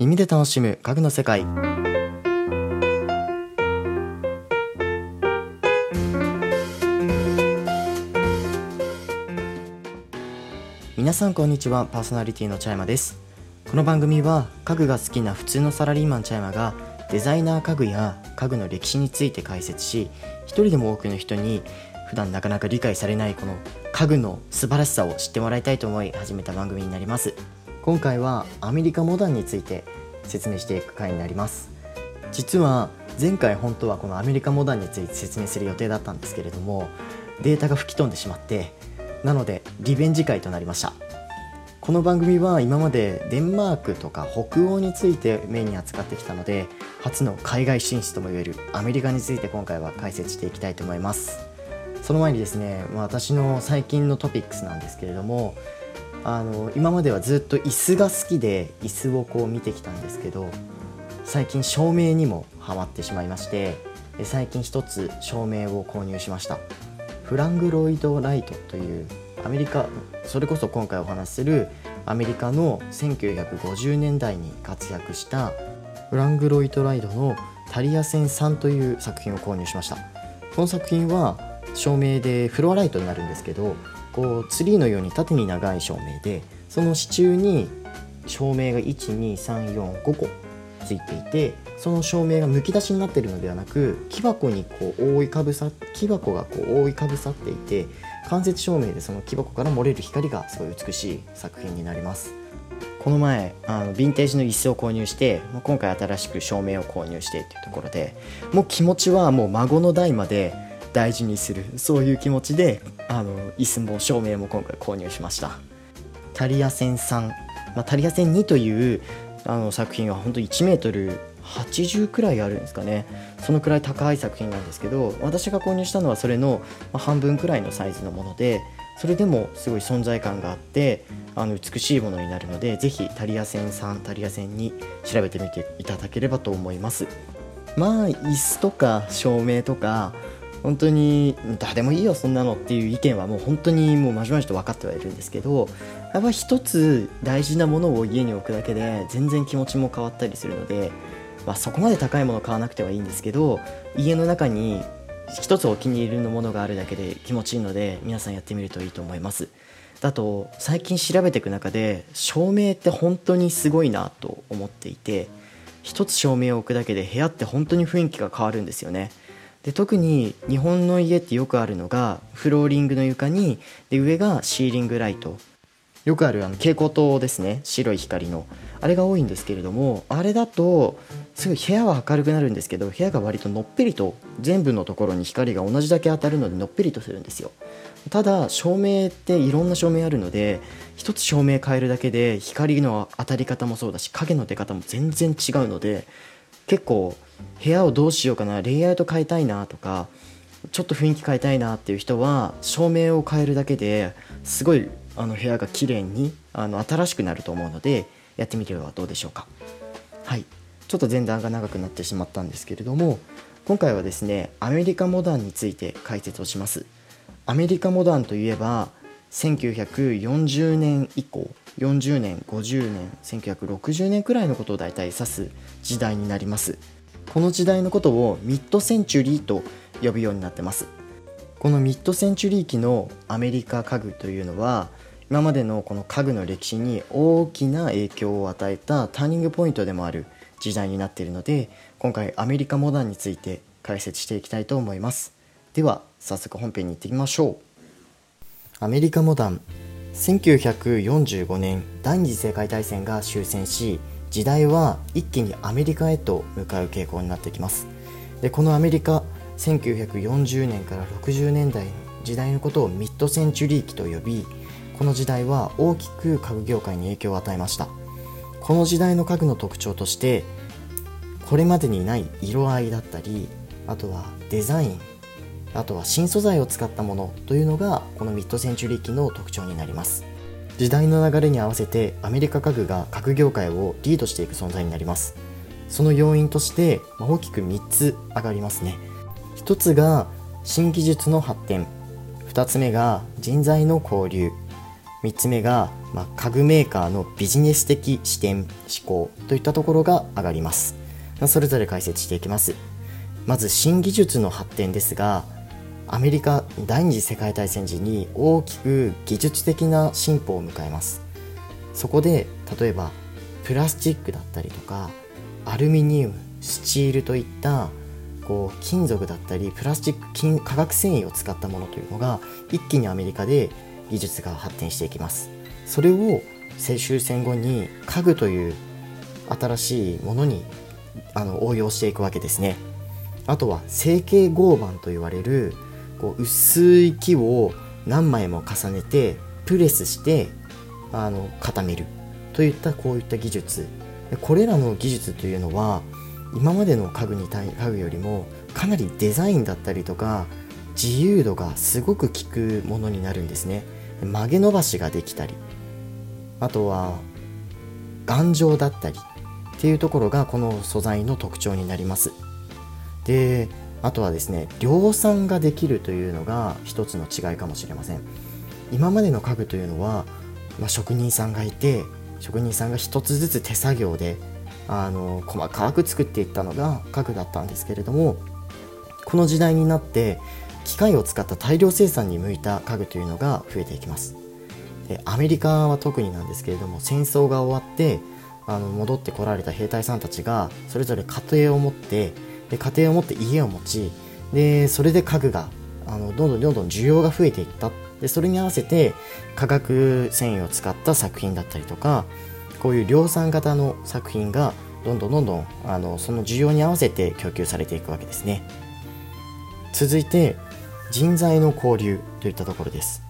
耳で楽しむ家具の世界。皆さんこんにちはパーソナリティの茶山です。この番組は家具が好きな普通のサラリーマン茶山がデザイナー家具や家具の歴史について解説し一人でも多くの人に普段なかなか理解されないこの家具の素晴らしさを知ってもらいたいと思い始めた番組になります。今回はアメリカモダンについて説明していく回になります。実は前回本当はこのアメリカモダンについて説明する予定だったんですけれどもデータが吹き飛んでしまってなのでリベンジ回となりました。この番組は今までデンマークとか北欧についてメインに扱ってきたので初の海外進出ともいえるアメリカについて今回は解説していきたいと思います。その前にですね、まあ、私の最近のトピックスなんですけれどもあの今まではずっと椅子が好きで椅子をこう見てきたんですけど最近照明にもハマってしまいまして最近一つ照明を購入しました。フラングロイドライトというアメリカそれこそ今回お話しするアメリカの1950年代に活躍したフラングロイドライドのタリア線3という作品を購入しました。この作品は照明でフロアライトになるんですけどこうツリーのように縦に長い照明でその支柱に照明が12345個ついていてその照明がむき出しになっているのではなく木箱にこう覆いかぶさ木箱がこう覆いかぶさっていて間接照明でその木箱から漏れる光がすごい美しい作品になります。この前あのヴィンテージの椅子を購入して今回新しく照明を購入してっていうところでもう気持ちはもう孫の代まで大事にするそういう気持ちであの椅子も照明も今回購入しました。タリア線3、まあ、タリア線2というあの作品は本当1メートル80くらいあるんですかね。そのくらい高い作品なんですけど私が購入したのはそれの半分くらいのサイズのものでそれでもすごい存在感があってあの美しいものになるのでぜひタリア線3タリア線2調べてみていただければと思います。まあ椅子とか照明とか本当に誰もいいよそんなのっていう意見はもう本当にもうまじまじと分かってはいるんですけどやっぱ一つ大事なものを家に置くだけで全然気持ちも変わったりするので、まあ、そこまで高いもの買わなくてはいいんですけど家の中に一つお気に入りのものがあるだけで気持ちいいので皆さんやってみるといいと思います。だと最近調べていく中で照明って本当にすごいなと思っていて一つ照明を置くだけで部屋って本当に雰囲気が変わるんですよね。で特に日本の家ってよくあるのがフローリングの床にで上がシーリングライト。よくあるあの蛍光灯ですね。白い光の。あれが多いんですけれどもあれだとすごい部屋は明るくなるんですけど部屋が割とのっぺりと全部のところに光が同じだけ当たるのでのっぺりとするんですよ。ただ照明っていろんな照明あるので一つ照明変えるだけで光の当たり方もそうだし影の出方も全然違うので結構部屋をどうしようかなレイアウト変えたいなとかちょっと雰囲気変えたいなっていう人は照明を変えるだけですごいあの部屋が綺麗にあの新しくなると思うのでやってみてはどうでしょうか。はい。ちょっと前段が長くなってしまったんですけれども今回はですねアメリカモダンについて解説をします。アメリカモダンといえば1940年以降40年50年1960年くらいのことを大体指す時代になります。この時代のことをミッドセンチュリーと呼ぶようになってます。このミッドセンチュリー期のアメリカ家具というのは今までのこの家具の歴史に大きな影響を与えたターニングポイントでもある時代になっているので今回アメリカモダンについて解説していきたいと思います。では早速本編に行ってみましょう。アメリカモダン。1945年第二次世界大戦が終戦し時代は一気にアメリカへと向かう傾向になってきます。でこのアメリカ1940年から60年代の時代のことをミッドセンチュリー期と呼びこの時代は大きく家具業界に影響を与えました。この時代の家具の特徴としてこれまでにない色合いだったりあとはデザインあとは新素材を使ったものというのがこのミッドセンチュリー期の特徴になります。時代の流れに合わせてアメリカ家具が家具業界をリードしていく存在になります。その要因として大きく3つ上がりますね。1つが新技術の発展。2つ目が人材の交流。3つ目がまあ、家具メーカーのビジネス的視点思考。といったところが上がります、それぞれ解説していきます。まず新技術の発展ですがアメリカ第二次世界大戦時に大きく技術的な進歩を迎えます。そこで例えばプラスチックだったりとかアルミニウムスチールといったこう金属だったりプラスチック金化学繊維を使ったものというのが一気にアメリカで技術が発展していきます。それを青終戦後に家具という新しいものにあの応用していくわけですね。あとは成形合板と言われるこう薄い木を何枚も重ねてプレスしてあの固める。といったこういった技術。これらの技術というのは今までの家具に家具よりもかなりデザインだったりとか自由度がすごく効くものになるんですね。曲げ伸ばしができたり。あとは頑丈だったりっていうところがこの素材の特徴になります。であとはですね量産ができるというのが一つの違いかもしれません。今までの家具というのは、まあ、職人さんがいて職人さんが一つずつ手作業であの細かく作っていったのが家具だったんですけれどもこの時代になって機械を使った大量生産に向いた家具というのが増えていきます。でアメリカは特になんですけれども戦争が終わってあの戻ってこられた兵隊さんたちがそれぞれ家庭を持ってで家庭を持って家を持ちでそれで家具があのどんどんどんどん需要が増えていった。でそれに合わせて化学繊維を使った作品だったりとかこういう量産型の作品がどんどんどんどんあのその需要に合わせて供給されていくわけですね。続いて人材の交流といったところです。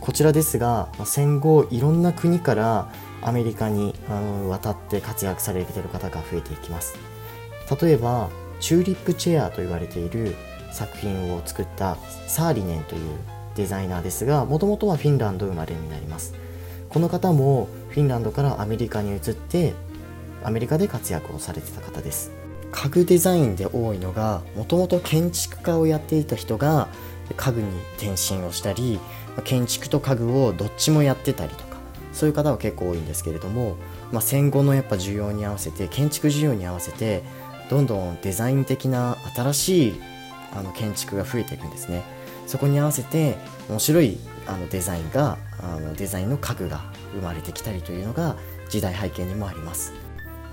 こちらですが戦後いろんな国からアメリカに渡って活躍されている方が増えていきます。例えばチューリップチェアと言われている作品を作ったサーリネンというデザイナーですがもともとはフィンランド生まれになります。この方もフィンランドからアメリカに移ってアメリカで活躍をされてた方です。家具デザインで多いのがもともと建築家をやっていた人が家具に転身をしたり建築と家具をどっちもやってたりとかそういう方は結構多いんですけれども、まあ、戦後のやっぱ需要に合わせて建築需要に合わせてどんどんデザイン的な新しいあの建築が増えていくんですね。そこに合わせて面白いあのデザインがあのデザインの家具が生まれてきたりというのが時代背景にもあります。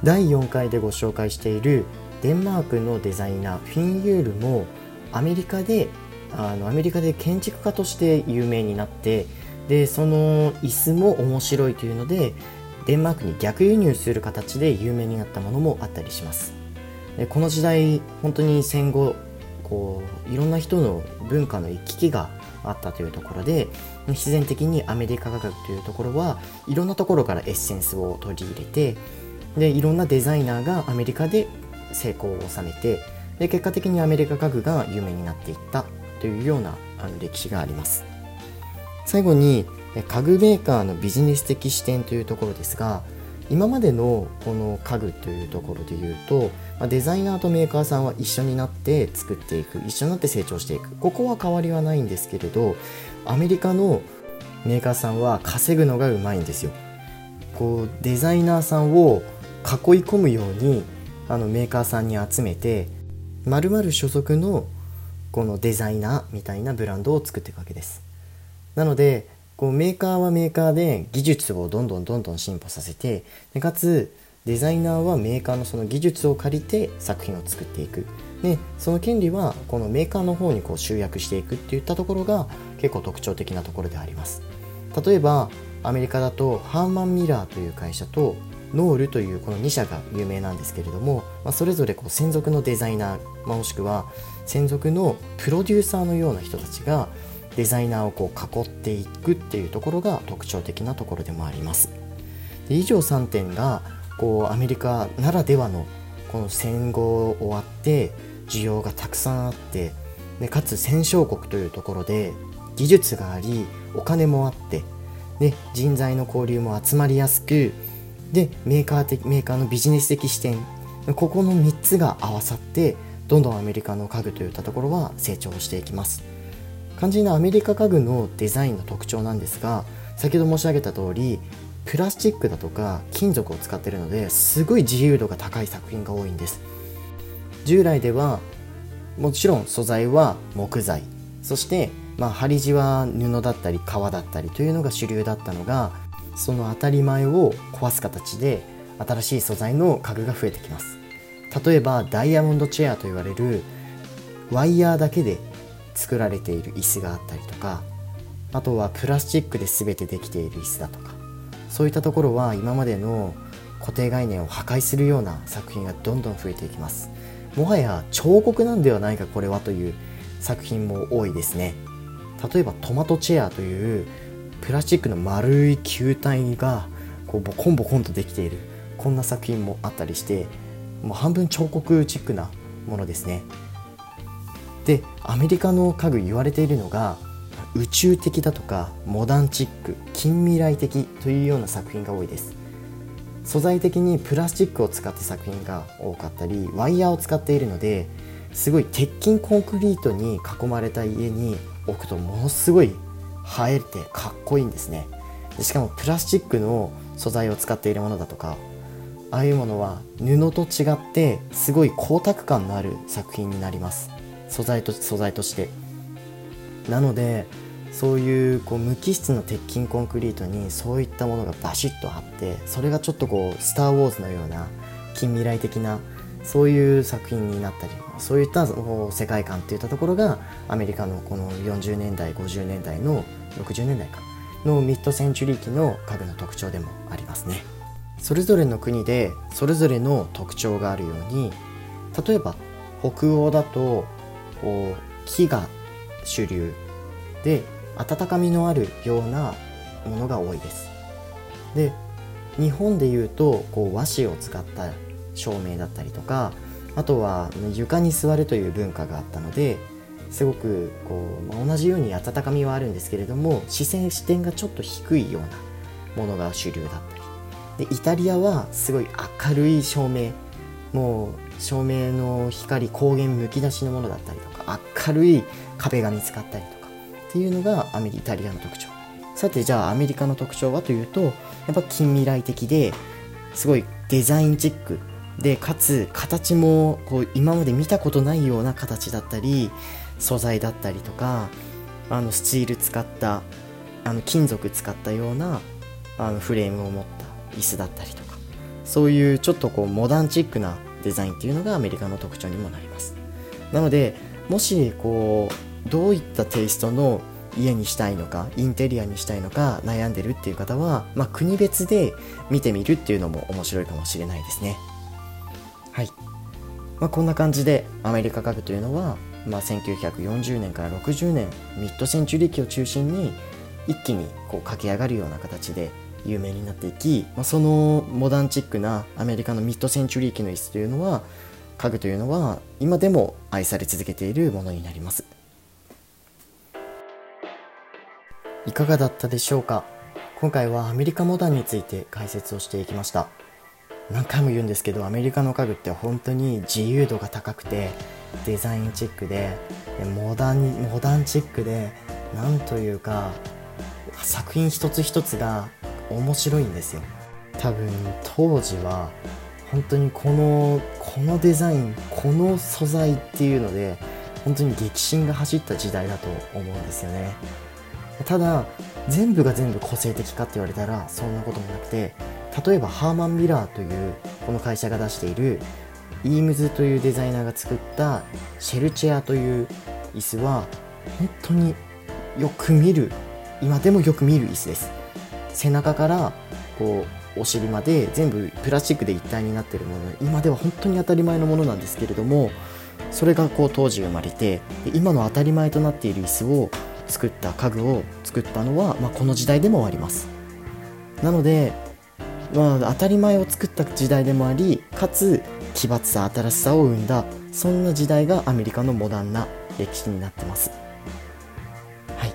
第4回でご紹介しているデンマークのデザイナーフィンユールもアメリカであのアメリカで建築家として有名になってでその椅子も面白いというのでデンマークに逆輸入する形で有名になったものもあったりします。でこの時代本当に戦後こういろんな人の文化の行き来があったというところで必然的にアメリカ画学というところはいろんなところからエッセンスを取り入れてでいろんなデザイナーがアメリカで成功を収めてで結果的にアメリカ家具が有名になっていったというようなあの歴史があります。最後に家具メーカーのビジネス的視点というところですが今までのこの家具というところで言うとまデザイナーとメーカーさんは一緒になって作っていく一緒になって成長していく。ここは変わりはないんですけれどアメリカのメーカーさんは稼ぐのがうまいんですよ。こうデザイナーさんを囲い込むようにあのメーカーさんに集めてまる所属のこのデザイナーみたいなブランドを作っていくわけです。なのでこうメーカーはメーカーで技術をどんどんどんどん進歩させてでかつデザイナーはメーカーのその技術を借りて作品を作っていく。でその権利はこのメーカーの方にこう集約していくっていったところが結構特徴的なところであります。例えばアメリカだとハーマン・ミラーという会社とノールというこの2社が有名なんですけれども、まあ、それぞれこう専属のデザイナー、まあ、もしくは専属のプロデューサーのような人たちがデザイナーをこう囲っていくっていうところが特徴的なところでもあります。以上3点がこうアメリカならではのこの戦後終わって需要がたくさんあってでかつ戦勝国というところで技術がありお金もあってで人材の交流も集まりやすくでメーカー的メーカーのビジネス的視点ここの3つが合わさってどんどんアメリカの家具といったところは成長していきます。肝心なアメリカ家具のデザインの特徴なんですが先ほど申し上げた通りプラスチックだとか金属を使ってるのですごい自由度が高い作品が多いんです。従来ではもちろん素材は木材。そしてまあ針地は布だったり革だったりというのが主流だったのがその当たり前を壊す形で新しい素材の家具が増えてきます。例えばダイヤモンドチェアと言われるワイヤーだけで作られている椅子があったりとかあとはプラスチックで全てできている椅子だとか。そういったところは今までの固定概念を破壊するような作品がどんどん増えていきます。もはや彫刻なんではないかこれはという作品も多いですね。例えばトマトチェアというプラスチックの丸い球体がこうボコンボコンとできている。こんな作品もあったりしてもう半分彫刻チックなものですね。でアメリカの家具言われているのが宇宙的だとかモダンチック近未来的というような作品が多いです。素材的にプラスチックを使った作品が多かったりワイヤーを使っているのですごい鉄筋コンクリートに囲まれた家に置くとものすごい映えてかっこいいんですね。でしかもプラスチックの素材を使っているものだとかああいうものは布と違ってすごい光沢感のある作品になります。素材と素材として。なのでそういうこう無機質の鉄筋コンクリートにそういったものがバシッとあってそれがちょっとこう「スター・ウォーズ」のような近未来的なそういう作品になったりそういった世界観っていったところがアメリカのこの40年代50年代の60年代かのミッドセンチュリー期の家具の特徴でもありますね。それぞれの国でそれぞれの特徴があるように例えば北欧だとこう木が主流で温かみのあるようなものが多いです。で日本でいうとこう和紙を使った照明だったりとかあとは床に座るという文化があったのですごくこう、まあ、同じように温かみはあるんですけれども視線視点がちょっと低いようなものが主流だったり。でイタリアはすごい明るい照明。もう照明の光光源むき出しのものだったりとか明るい壁が見つかったりとかっていうのがアメリイタリアの特徴。さてじゃあアメリカの特徴はというとやっぱ近未来的ですごいデザインチック。でかつ形もこう今まで見たことないような形だったり素材だったりとかあのスチール使ったあの金属使ったようなあのフレームを持った椅子だったりとか。そういうちょっとこうモダンチックなデザインっていうのがアメリカの特徴にもなります。なのでもしこうどういったテイストの家にしたいのかインテリアにしたいのか悩んでるっていう方は、まあ、国別で見てみるっていうのも面白いかもしれないですね。はい、まあ、こんな感じでアメリカ家具というのは、まあ、1940年から60年ミッドセンチュリー期を中心に一気にこう駆け上がるような形で有名になっていき、まあ、そのモダンチックなアメリカのミッドセンチュリー期の椅子というのは家具というのは今でも愛され続けているものになります。いかがだったでしょうか？今回はアメリカモダンについて解説をしていきました。何回も言うんですけどアメリカの家具って本当に自由度が高くてデザインチックでモダンモダンチックでなんというか作品一つ一つが面白いんですよ。多分当時は本当にこのこのデザインこの素材っていうので本当に激震が走った時代だと思うんですよね。ただ全部が全部個性的かって言われたらそんなこともなくて例えばハーマン・ミラーというこの会社が出しているイームズというデザイナーが作ったシェルチェアという椅子は本当によく見る今でもよく見る椅子です。背中からこうお尻まで全部プラスチックで一体になってるもの。今では本当に当たり前のものなんですけれどもそれがこう当時生まれて今の当たり前となっている椅子を作った家具を作ったのは、まあ、この時代でもあります。なので、まあ、当たり前を作った時代でもありかつ奇抜さ新しさを生んだそんな時代がアメリカのモダンな歴史になってます。はい。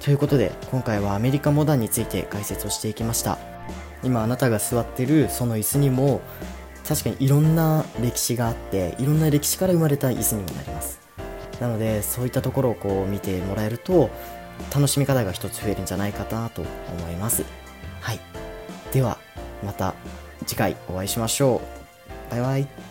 ということで今回はアメリカモダンについて解説をしていきました。今あなたが座ってるその椅子にも確かにいろんな歴史があっていろんな歴史から生まれた椅子にもなります。なのでそういったところをこう見てもらえると楽しみ方が一つ増えるんじゃないかなと思います。はい。ではまた次回お会いしましょう。バイバイ。